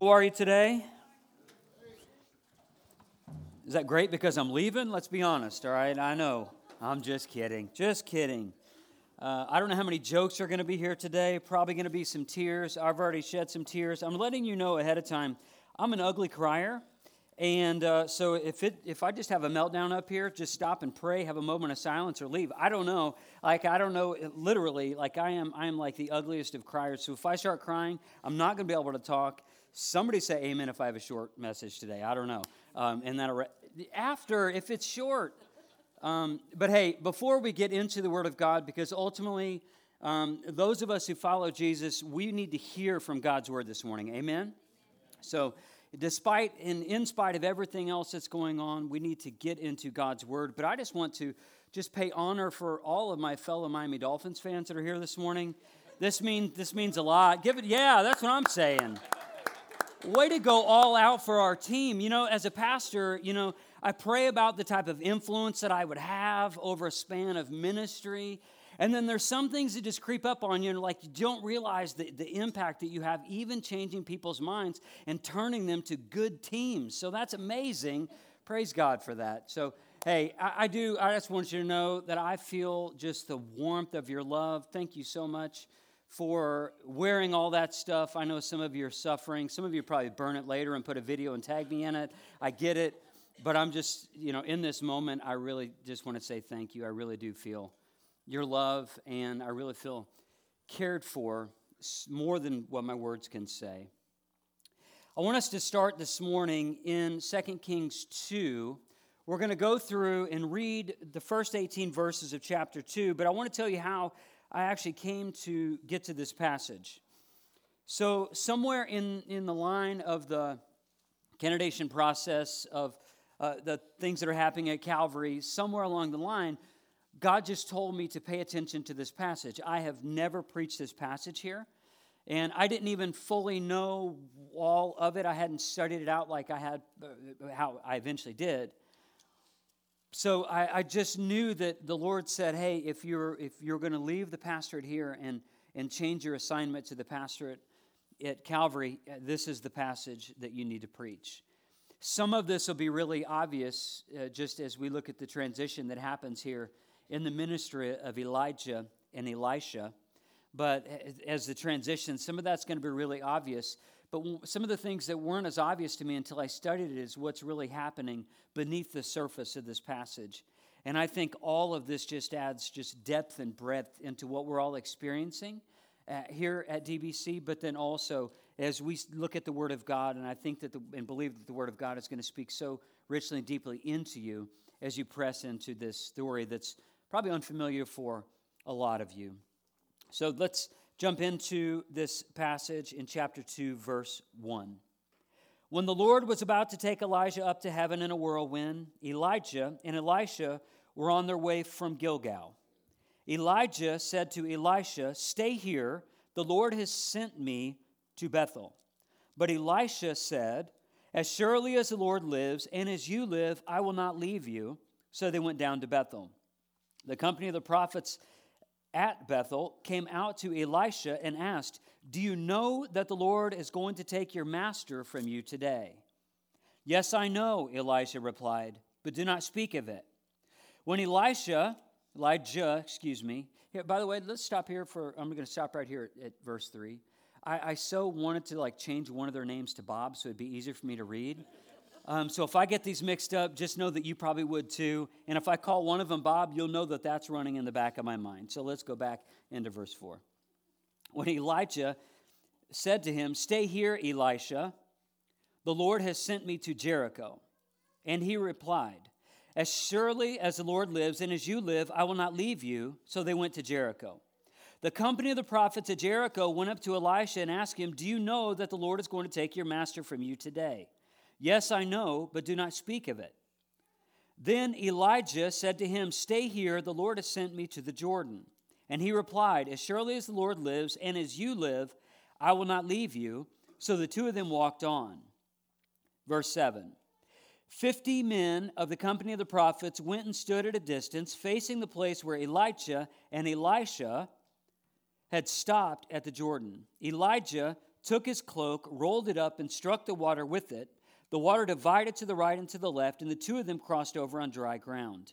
Who are you today? Is that great because I'm leaving? Let's be honest, all right? I know. I'm just kidding. Just kidding. Uh, I don't know how many jokes are going to be here today. Probably going to be some tears. I've already shed some tears. I'm letting you know ahead of time. I'm an ugly crier. And uh, so if, it, if I just have a meltdown up here, just stop and pray, have a moment of silence, or leave. I don't know. Like, I don't know, literally, like I am, I am like the ugliest of criers. So if I start crying, I'm not going to be able to talk. Somebody say amen if I have a short message today. I don't know. Um, and then after, if it's short. Um, but hey, before we get into the Word of God, because ultimately, um, those of us who follow Jesus, we need to hear from God's Word this morning. Amen? So, despite and in spite of everything else that's going on, we need to get into God's Word. But I just want to just pay honor for all of my fellow Miami Dolphins fans that are here this morning. This means this means a lot. Give it, yeah, that's what I'm saying way to go all out for our team. You know, as a pastor, you know, I pray about the type of influence that I would have over a span of ministry. And then there's some things that just creep up on you, and like you don't realize the, the impact that you have, even changing people's minds and turning them to good teams. So that's amazing. Praise God for that. So, hey, I, I do, I just want you to know that I feel just the warmth of your love. Thank you so much for wearing all that stuff. I know some of you are suffering. Some of you probably burn it later and put a video and tag me in it. I get it. But I'm just, you know, in this moment, I really just want to say thank you. I really do feel your love, and I really feel cared for more than what my words can say. I want us to start this morning in 2 Kings 2. We're going to go through and read the first 18 verses of chapter 2, but I want to tell you how I actually came to get to this passage. So, somewhere in, in the line of the candidation process of uh, the things that are happening at Calvary, somewhere along the line, God just told me to pay attention to this passage. I have never preached this passage here, and I didn't even fully know all of it. I hadn't studied it out like I had, uh, how I eventually did so I, I, just knew that the Lord said, "Hey, if you're if you're going to leave the pastorate here and and change your assignment to the pastorate at Calvary, uh, this is the passage that you need to preach." Some of this will be really obvious uh, just as we look at the transition that happens here in the ministry of Elijah and Elisha. But as the transition, some of that's going to be really obvious. But some of the things that weren't as obvious to me until I studied it is what's really happening beneath the surface of this passage. And I think all of this just adds just depth and breadth into what we're all experiencing uh, here at DBC, but then also as we look at the Word of God, and I think that the, and believe that the Word of God is going to speak so richly and deeply into you as you press into this story that's probably unfamiliar for a lot of you. So let's jump into this passage in chapter 2, verse 1. When the Lord was about to take Elijah up to heaven in a whirlwind, Elijah and Elisha were on their way from Gilgal. Elijah said to Elisha, Stay here, the Lord has sent me to Bethel. But Elisha said, As surely as the Lord lives, and as you live, I will not leave you. So they went down to Bethel. The company of the prophets at Bethel came out to Elisha and asked, Do you know that the Lord is going to take your master from you today? Yes, I know, Elisha replied, but do not speak of it. When Elisha, Elijah, excuse me, here, by the way, let's stop here for, I'm going to stop right here at, at verse 3. I, I so wanted to like change one of their names to Bob so it'd be easier for me to read. Um, so if I get these mixed up, just know that you probably would too. And if I call one of them Bob, you'll know that that's running in the back of my mind. So let's go back into verse 4. When Elijah said to him, Stay here, Elisha, the Lord has sent me to Jericho. And he replied, As surely as the Lord lives and as you live, I will not leave you. So they went to Jericho. The company of the prophets at Jericho went up to Elisha and asked him, Do you know that the Lord is going to take your master from you today? Yes, I know, but do not speak of it. Then Elijah said to him, Stay here, the Lord has sent me to the Jordan. And he replied, As surely as the Lord lives, and as you live, I will not leave you. So the two of them walked on. Verse 7 Fifty men of the company of the prophets went and stood at a distance, facing the place where Elijah and Elisha had stopped at the Jordan. Elijah took his cloak, rolled it up, and struck the water with it. The water divided to the right and to the left, and the two of them crossed over on dry ground.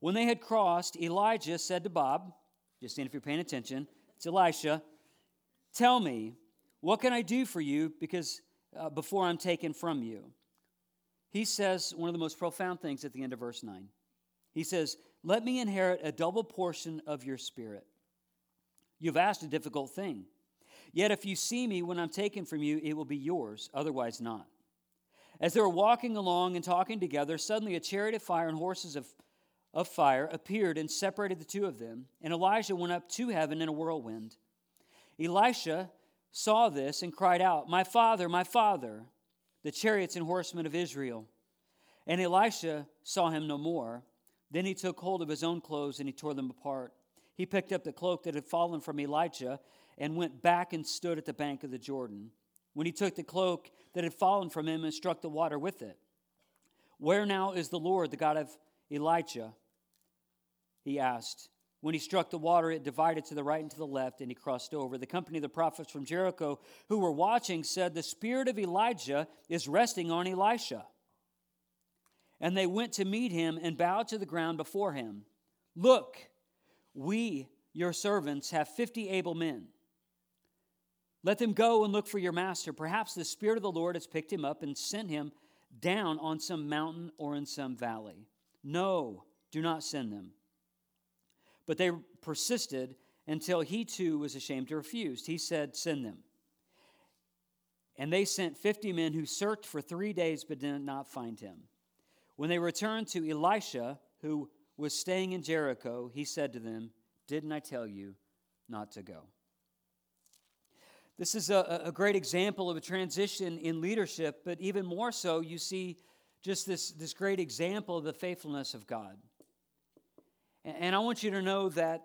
When they had crossed, Elijah said to Bob, just seeing if you're paying attention, it's Elisha, tell me, what can I do for you because uh, before I'm taken from you? He says one of the most profound things at the end of verse 9. He says, Let me inherit a double portion of your spirit. You've asked a difficult thing. Yet if you see me when I'm taken from you, it will be yours, otherwise not. As they were walking along and talking together, suddenly a chariot of fire and horses of, of fire appeared and separated the two of them. And Elijah went up to heaven in a whirlwind. Elisha saw this and cried out, My father, my father, the chariots and horsemen of Israel. And Elisha saw him no more. Then he took hold of his own clothes and he tore them apart. He picked up the cloak that had fallen from Elijah and went back and stood at the bank of the Jordan. When he took the cloak that had fallen from him and struck the water with it, Where now is the Lord, the God of Elijah? He asked. When he struck the water, it divided to the right and to the left, and he crossed over. The company of the prophets from Jericho who were watching said, The spirit of Elijah is resting on Elisha. And they went to meet him and bowed to the ground before him. Look, we, your servants, have fifty able men. Let them go and look for your master. Perhaps the Spirit of the Lord has picked him up and sent him down on some mountain or in some valley. No, do not send them. But they persisted until he too was ashamed to refuse. He said, Send them. And they sent 50 men who searched for three days but did not find him. When they returned to Elisha, who was staying in Jericho, he said to them, Didn't I tell you not to go? This is a, a great example of a transition in leadership, but even more so, you see just this, this great example of the faithfulness of God. And, and I want you to know that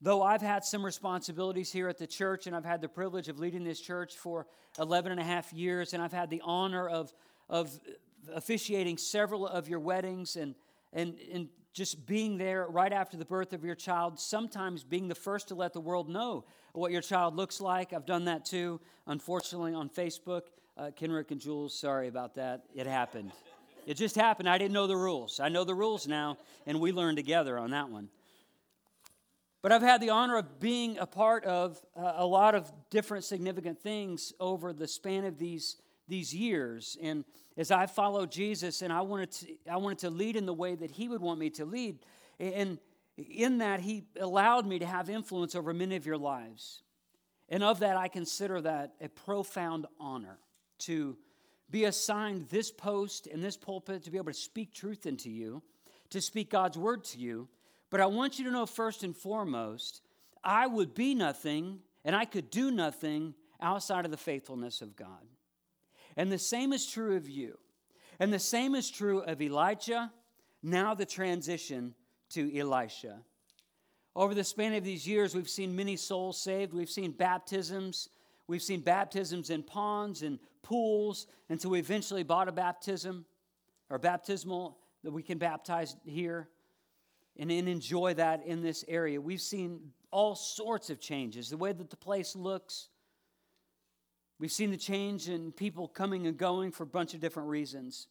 though I've had some responsibilities here at the church, and I've had the privilege of leading this church for 11 and a half years, and I've had the honor of, of officiating several of your weddings and, and, and just being there right after the birth of your child, sometimes being the first to let the world know what your child looks like. I've done that too, unfortunately, on Facebook. Uh, Kenrick and Jules, sorry about that. It happened. It just happened. I didn't know the rules. I know the rules now, and we learned together on that one. But I've had the honor of being a part of uh, a lot of different significant things over the span of these, these years. And as I followed Jesus and I wanted to, I wanted to lead in the way that He would want me to lead. And in that, He allowed me to have influence over many of your lives. And of that, I consider that a profound honor to be assigned this post and this pulpit to be able to speak truth into you, to speak God's word to you. But I want you to know first and foremost, I would be nothing and I could do nothing outside of the faithfulness of God. And the same is true of you. And the same is true of Elijah, now the transition to Elisha. Over the span of these years, we've seen many souls saved. We've seen baptisms. We've seen baptisms in ponds and pools until we eventually bought a baptism or baptismal that we can baptize here and, and enjoy that in this area. We've seen all sorts of changes the way that the place looks, We've seen the change in people coming and going for a bunch of different reasons.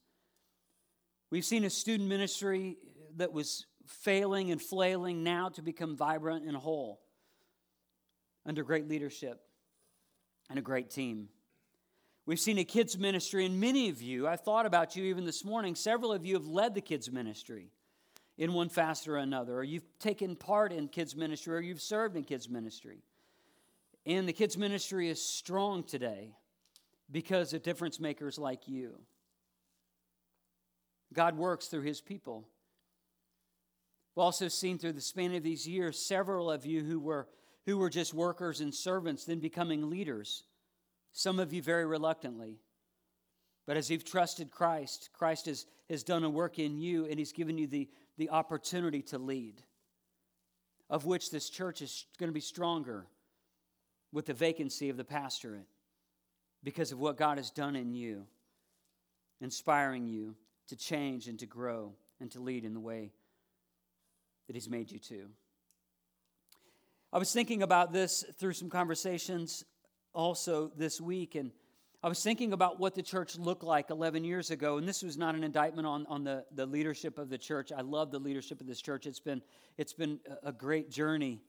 We've seen a student ministry that was failing and flailing now to become vibrant and whole under great leadership and a great team. We've seen a kids' ministry, and many of you, I thought about you even this morning, several of you have led the kids' ministry in one facet or another, or you've taken part in kids' ministry, or you've served in kids' ministry. And the kids' ministry is strong today because of difference makers like you. God works through his people. We've also seen through the span of these years several of you who were, who were just workers and servants, then becoming leaders. Some of you very reluctantly. But as you've trusted Christ, Christ has, has done a work in you and he's given you the, the opportunity to lead, of which this church is going to be stronger with the vacancy of the pastorate because of what God has done in you, inspiring you to change and to grow and to lead in the way that He's made you to. I was thinking about this through some conversations also this week, and I was thinking about what the church looked like 11 years ago, and this was not an indictment on, on the, the leadership of the church. I love the leadership of this church. It's been, it's been a great journey,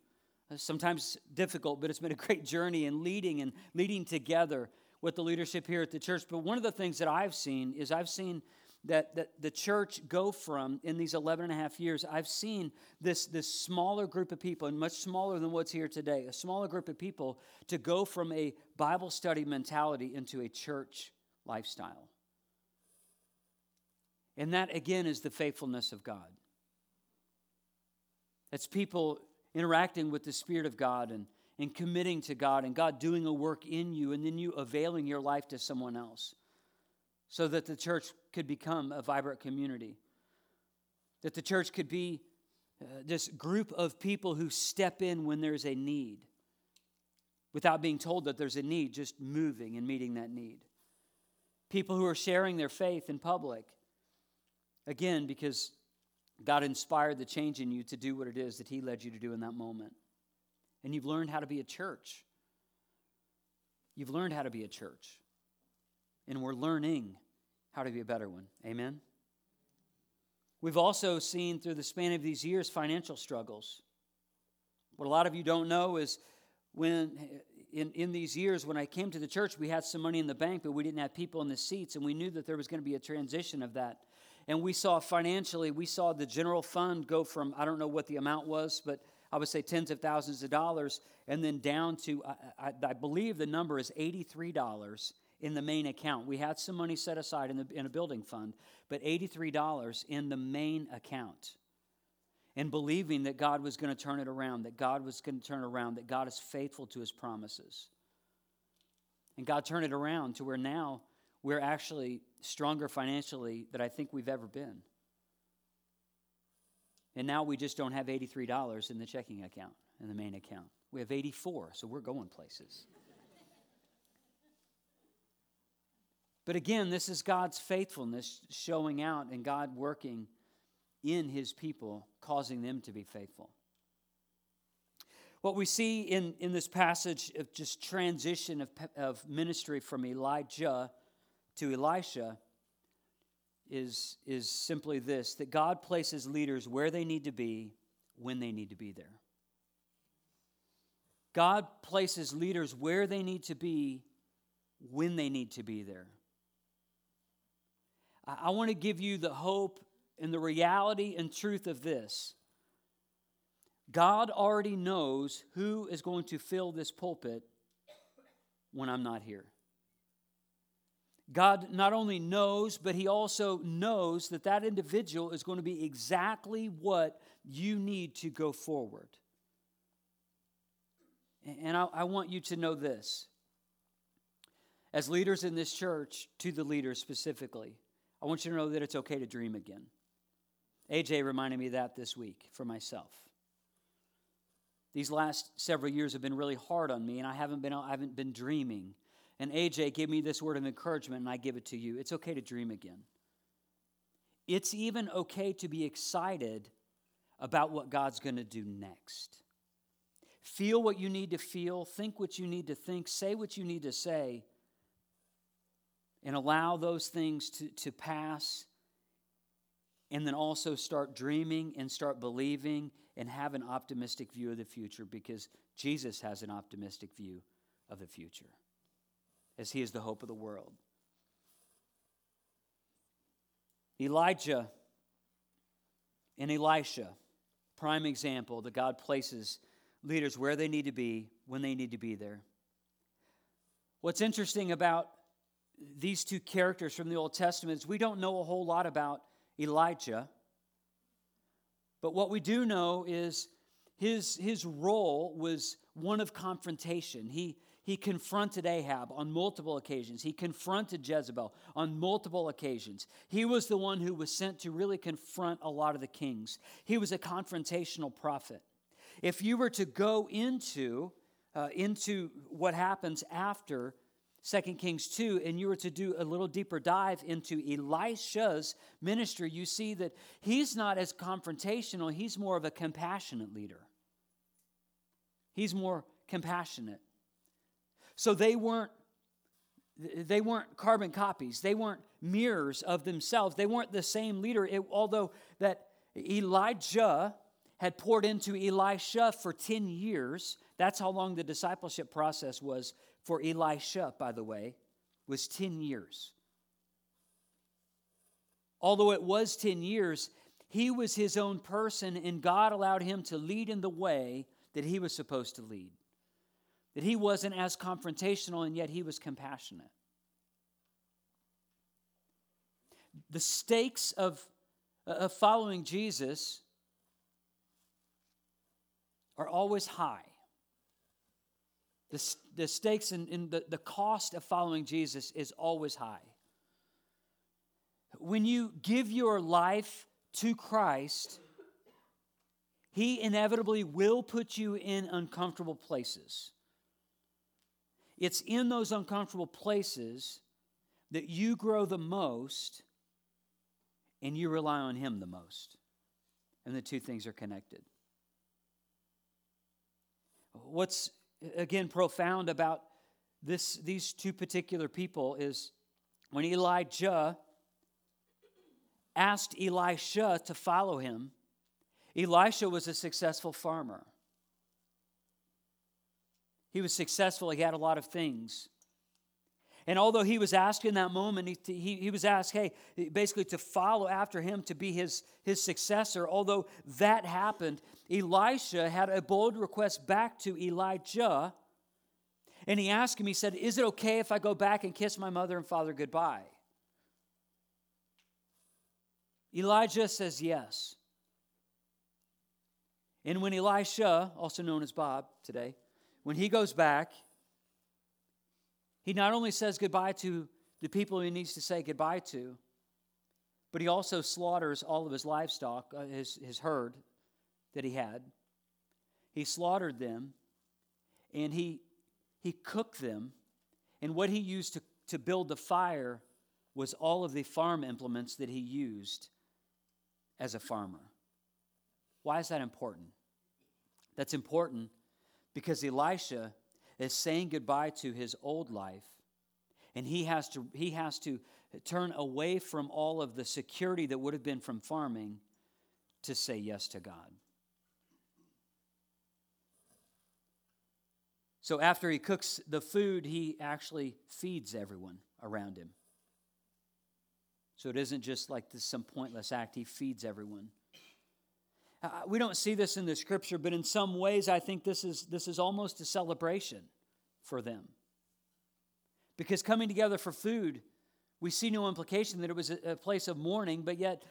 Uh, sometimes difficult, but it's been a great journey in leading and leading together with the leadership here at the church. But one of the things that I've seen is I've seen that, that the church go from in these 11 and a half years i've seen this, this smaller group of people and much smaller than what's here today a smaller group of people to go from a bible study mentality into a church lifestyle and that again is the faithfulness of god it's people interacting with the spirit of god and, and committing to god and god doing a work in you and then you availing your life to someone else so that the church could become a vibrant community. That the church could be uh, this group of people who step in when there's a need without being told that there's a need, just moving and meeting that need. People who are sharing their faith in public. Again, because God inspired the change in you to do what it is that He led you to do in that moment. And you've learned how to be a church. You've learned how to be a church. And we're learning how to be a better one. Amen? We've also seen through the span of these years financial struggles. What a lot of you don't know is when in, in these years when I came to the church, we had some money in the bank, but we didn't have people in the seats, and we knew that there was going to be a transition of that. And we saw financially, we saw the general fund go from, I don't know what the amount was, but I would say tens of thousands of dollars, and then down to, I, I, I believe the number is $83 in the main account. We had some money set aside in, the, in a building fund, but $83 in the main account. And believing that God was going to turn it around, that God was going to turn around, that God is faithful to his promises. And God turned it around to where now we're actually stronger financially than I think we've ever been. And now we just don't have $83 in the checking account, in the main account. We have 84, so we're going places. But again, this is God's faithfulness showing out and God working in his people, causing them to be faithful. What we see in, in this passage of just transition of, of ministry from Elijah to Elisha is, is simply this that God places leaders where they need to be when they need to be there. God places leaders where they need to be when they need to be there. I want to give you the hope and the reality and truth of this. God already knows who is going to fill this pulpit when I'm not here. God not only knows, but He also knows that that individual is going to be exactly what you need to go forward. And I, I want you to know this. As leaders in this church, to the leaders specifically, I want you to know that it's okay to dream again. AJ reminded me that this week for myself. These last several years have been really hard on me, and I haven't been, I haven't been dreaming. And AJ gave me this word of encouragement, and I give it to you. It's okay to dream again. It's even okay to be excited about what God's going to do next. Feel what you need to feel, think what you need to think, say what you need to say, and allow those things to, to pass and then also start dreaming and start believing and have an optimistic view of the future because Jesus has an optimistic view of the future as he is the hope of the world. Elijah and Elisha, prime example that God places leaders where they need to be when they need to be there. What's interesting about these two characters from the Old Testament, is we don't know a whole lot about Elijah. But what we do know is his, his role was one of confrontation. He, he confronted Ahab on multiple occasions. He confronted Jezebel on multiple occasions. He was the one who was sent to really confront a lot of the kings. He was a confrontational prophet. If you were to go into, uh, into what happens after 2 Kings 2, and you were to do a little deeper dive into Elisha's ministry, you see that he's not as confrontational, he's more of a compassionate leader. He's more compassionate. So they weren't they weren't carbon copies. They weren't mirrors of themselves. They weren't the same leader. It, although that Elijah had poured into Elisha for 10 years, that's how long the discipleship process was for Elisha, by the way, was 10 years. Although it was 10 years, he was his own person, and God allowed him to lead in the way that he was supposed to lead. That he wasn't as confrontational, and yet he was compassionate. The stakes of, of following Jesus are always high. The, the stakes and, the, the cost of following Jesus is always high. When you give your life to Christ, He inevitably will put you in uncomfortable places. It's in those uncomfortable places that you grow the most and you rely on Him the most. And the two things are connected. What's, again, profound about this, these two particular people is when Elijah asked Elisha to follow him, Elisha was a successful farmer. He was successful, he had a lot of things. And although he was asked in that moment, he, he, he, was asked, hey, basically to follow after him to be his, his successor, although that happened, Elisha had a bold request back to Elijah. And he asked him, he said, Is it okay if I go back and kiss my mother and father goodbye? Elijah says yes. And when Elisha, also known as Bob today, when he goes back, he not only says goodbye to the people he needs to say goodbye to, but he also slaughters all of his livestock, uh, his, his herd that he had. He slaughtered them and he, he cooked them. And what he used to, to build the fire was all of the farm implements that he used as a farmer. Why is that important? That's important because Elisha is saying goodbye to his old life and he has to he has to turn away from all of the security that would have been from farming to say yes to God. So after he cooks the food, he actually feeds everyone around him. So it isn't just like this some pointless act, he feeds everyone. Uh, we don't see this in the scripture, but in some ways, I think this is, this is almost a celebration for them. Because coming together for food, we see no implication that it was a, a place of mourning, but yet,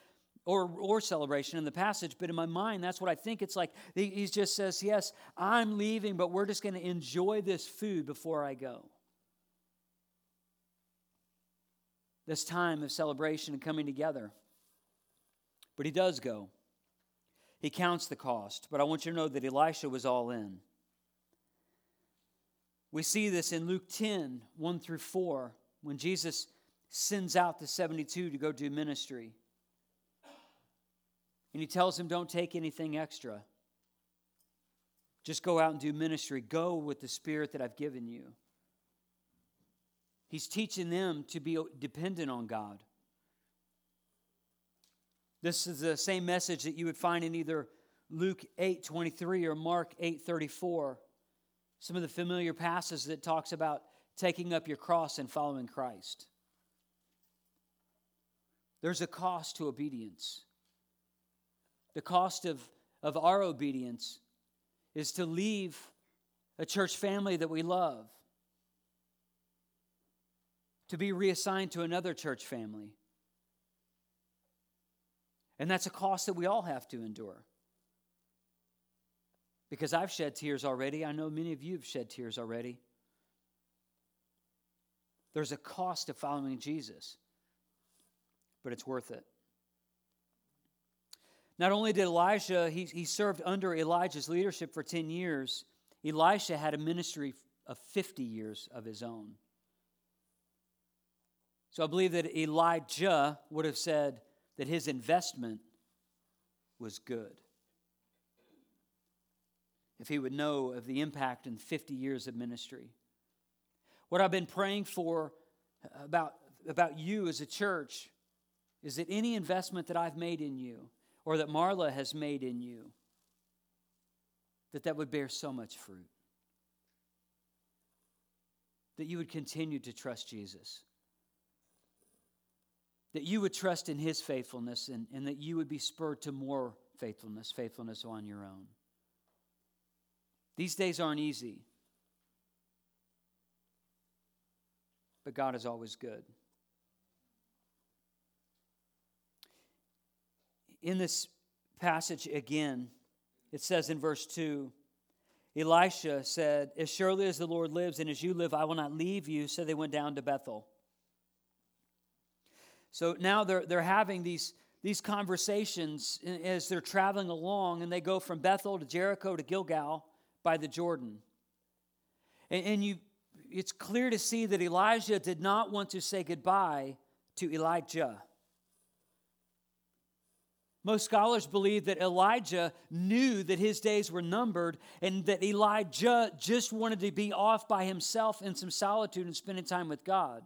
or, or celebration in the passage. But in my mind, that's what I think it's like. He, he just says, Yes, I'm leaving, but we're just going to enjoy this food before I go. this time of celebration and coming together. But he does go. He counts the cost. But I want you to know that Elisha was all in. We see this in Luke 10 1 through 4, when Jesus sends out the 72 to go do ministry. And he tells them, Don't take anything extra. Just go out and do ministry. Go with the spirit that I've given you. He's teaching them to be dependent on God. This is the same message that you would find in either Luke 8 23 or Mark 8 34. Some of the familiar passages that talks about taking up your cross and following Christ. There's a cost to obedience. The cost of, of our obedience is to leave a church family that we love to be reassigned to another church family. And that's a cost that we all have to endure. Because I've shed tears already. I know many of you have shed tears already. There's a cost to following Jesus, but it's worth it. Not only did Elijah, he, he served under Elijah's leadership for 10 years, Elisha had a ministry of 50 years of his own. So I believe that Elijah would have said that his investment was good. If he would know of the impact in 50 years of ministry. What I've been praying for about, about you as a church is that any investment that I've made in you or that Marla has made in you, that that would bear so much fruit. That you would continue to trust Jesus. That you would trust in his faithfulness and, and that you would be spurred to more faithfulness, faithfulness on your own. These days aren't easy, but God is always good. In this passage again, it says in verse 2 Elisha said, As surely as the Lord lives and as you live, I will not leave you. So they went down to Bethel. So now they're, they're having these, these conversations as they're traveling along, and they go from Bethel to Jericho to Gilgal by the Jordan. And, and you, it's clear to see that Elijah did not want to say goodbye to Elijah. Most scholars believe that Elijah knew that his days were numbered and that Elijah just wanted to be off by himself in some solitude and spending time with God.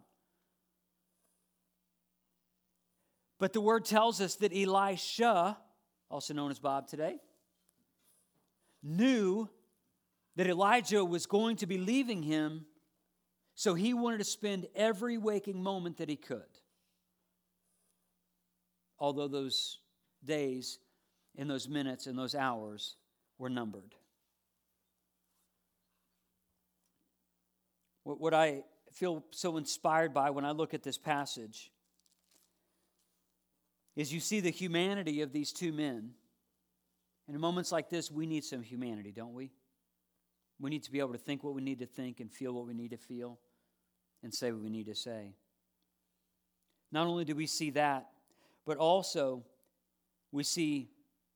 But the word tells us that Elisha, also known as Bob today, knew that Elijah was going to be leaving him, so he wanted to spend every waking moment that he could. Although those days and those minutes and those hours were numbered. What I feel so inspired by when I look at this passage is you see the humanity of these two men. In moments like this, we need some humanity, don't we? We need to be able to think what we need to think and feel what we need to feel and say what we need to say. Not only do we see that, but also we see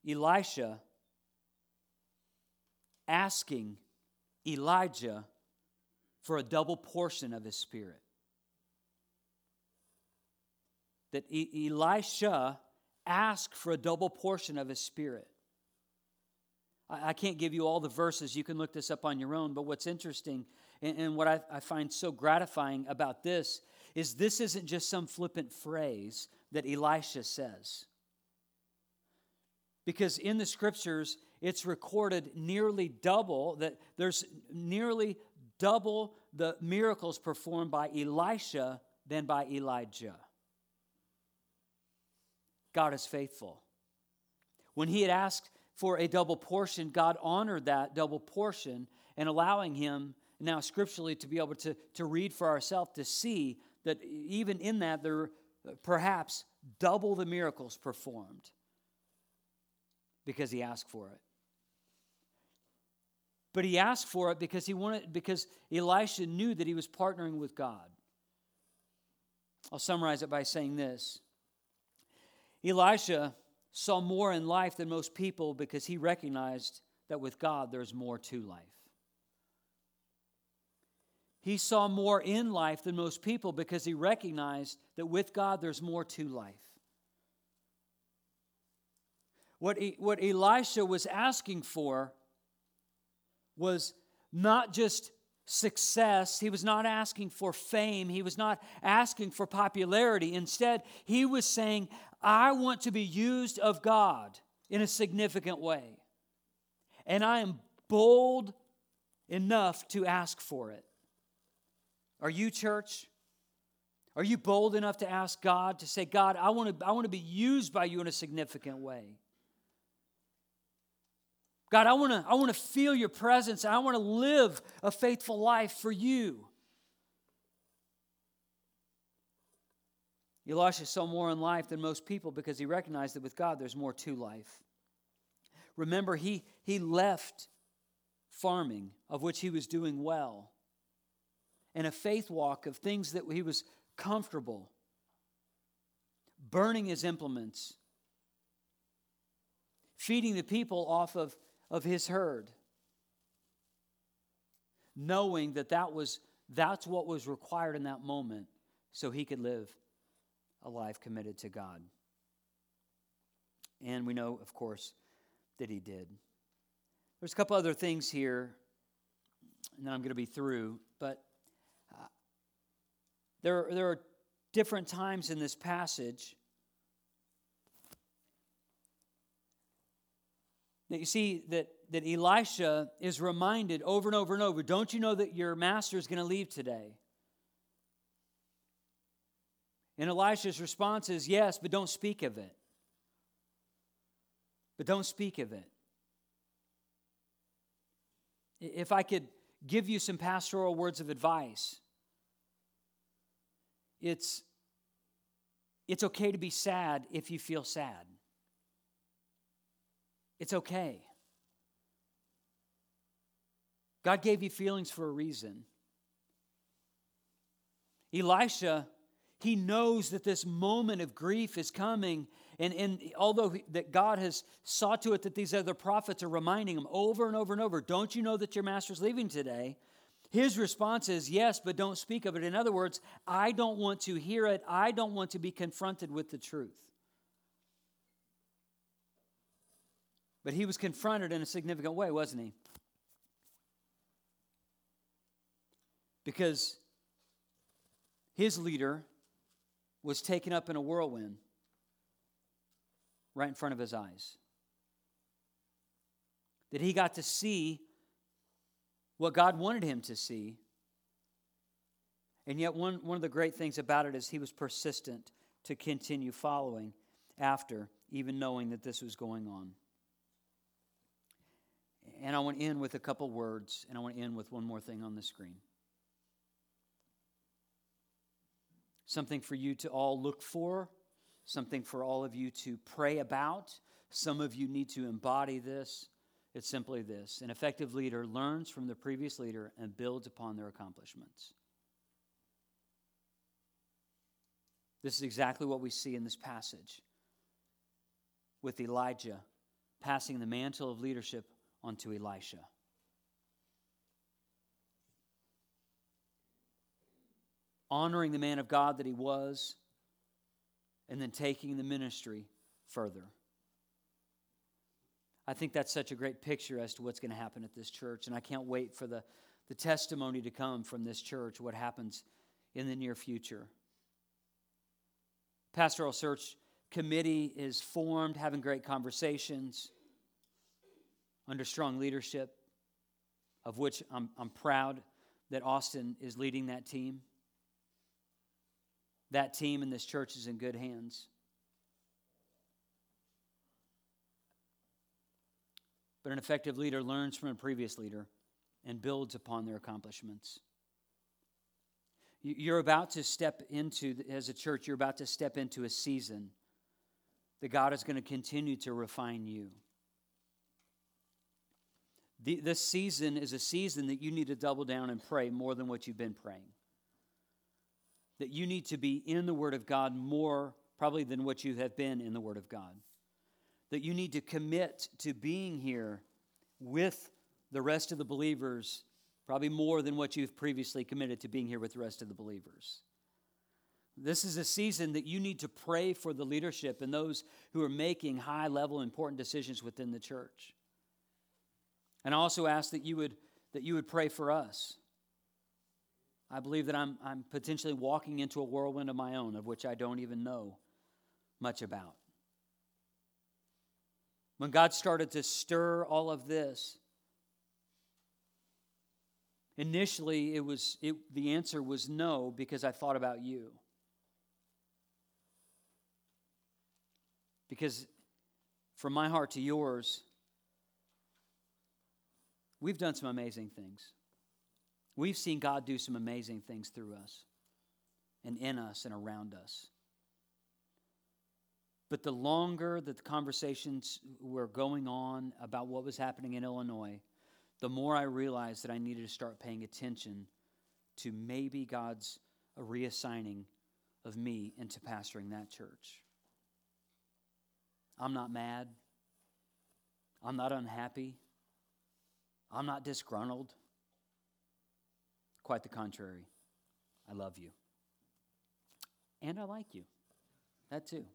Elisha asking Elijah for a double portion of his spirit. That Elisha asked for a double portion of his spirit. I can't give you all the verses. You can look this up on your own. But what's interesting and, what I, find so gratifying about this is this isn't just some flippant phrase that Elisha says. Because in the scriptures, it's recorded nearly double, that there's nearly double the miracles performed by Elisha than by Elijah. God is faithful. When he had asked for a double portion, God honored that double portion and allowing him now scripturally to be able to, to read for ourselves to see that even in that there perhaps double the miracles performed because he asked for it. But he asked for it because he wanted because Elisha knew that he was partnering with God. I'll summarize it by saying this. Elisha saw more in life than most people because he recognized that with God there's more to life. He saw more in life than most people because he recognized that with God there's more to life. What, what Elisha was asking for was not just success. He was not asking for fame. He was not asking for popularity. Instead, he was saying, I want to be used of God in a significant way. And I am bold enough to ask for it. Are you, church? Are you bold enough to ask God to say, God, I want to, I want to be used by you in a significant way? God, I want to, I want to feel your presence. I want to live a faithful life for you. Elisha saw more in life than most people because he recognized that with God there's more to life. Remember, he, he left farming, of which he was doing well, and a faith walk of things that he was comfortable, burning his implements, feeding the people off of, of his herd, knowing that, that was, that's what was required in that moment so he could live a life committed to God. And we know, of course, that he did. There's a couple other things here, and then I'm going to be through, but uh, there, there are different times in this passage that you see that, that Elisha is reminded over and over and over don't you know that your master is going to leave today? And Elisha's response is yes, but don't speak of it. But don't speak of it. If I could give you some pastoral words of advice, it's, it's okay to be sad if you feel sad. It's okay. God gave you feelings for a reason. Elisha, he knows that this moment of grief is coming. And, and although that God has saw to it that these other prophets are reminding him over and over and over, don't you know that your master's leaving today? His response is, yes, but don't speak of it. In other words, I don't want to hear it. I don't want to be confronted with the truth. But he was confronted in a significant way, wasn't he? Because his leader was taken up in a whirlwind right in front of his eyes. That he got to see what God wanted him to see. And yet, one, one of the great things about it is he was persistent to continue following after, even knowing that this was going on. And I want to end with a couple words, and I want to end with one more thing on the screen. Something for you to all look for, something for all of you to pray about. Some of you need to embody this. It's simply this an effective leader learns from the previous leader and builds upon their accomplishments. This is exactly what we see in this passage with Elijah passing the mantle of leadership onto Elisha. Honoring the man of God that he was, and then taking the ministry further. I think that's such a great picture as to what's going to happen at this church, and I can't wait for the, the testimony to come from this church, what happens in the near future. Pastoral Search Committee is formed, having great conversations under strong leadership, of which I'm, I'm proud that Austin is leading that team. That team and this church is in good hands. But an effective leader learns from a previous leader and builds upon their accomplishments. You're about to step into, as a church, you're about to step into a season that God is going to continue to refine you. The, this season is a season that you need to double down and pray more than what you've been praying. That you need to be in the Word of God more, probably, than what you have been in the Word of God. That you need to commit to being here with the rest of the believers, probably more than what you've previously committed to being here with the rest of the believers. This is a season that you need to pray for the leadership and those who are making high level important decisions within the church. And I also ask that you would, that you would pray for us. I believe that I'm, I'm potentially walking into a whirlwind of my own, of which I don't even know much about. When God started to stir all of this, initially it was it, the answer was no because I thought about you. Because from my heart to yours, We've done some amazing things. We've seen God do some amazing things through us and in us and around us. But the longer that the conversations were going on about what was happening in Illinois, the more I realized that I needed to start paying attention to maybe God's reassigning of me into pastoring that church. I'm not mad. I'm not unhappy. I'm not disgruntled. Quite the contrary. I love you. And I like you. That too.